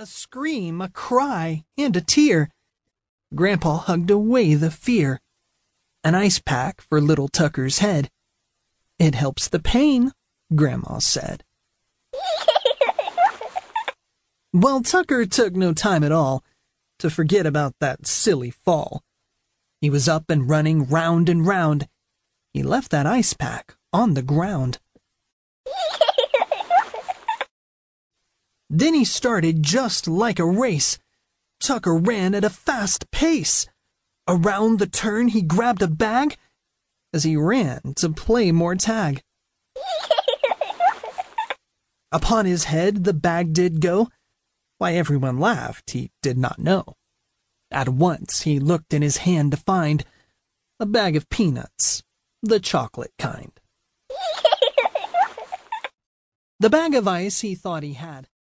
A scream, a cry, and a tear. Grandpa hugged away the fear. An ice pack for little Tucker's head. It helps the pain, Grandma said. well, Tucker took no time at all to forget about that silly fall. He was up and running round and round. He left that ice pack on the ground. Then he started just like a race. Tucker ran at a fast pace. Around the turn, he grabbed a bag as he ran to play more tag. Upon his head the bag did go. Why everyone laughed, he did not know. At once he looked in his hand to find a bag of peanuts, the chocolate kind. the bag of ice he thought he had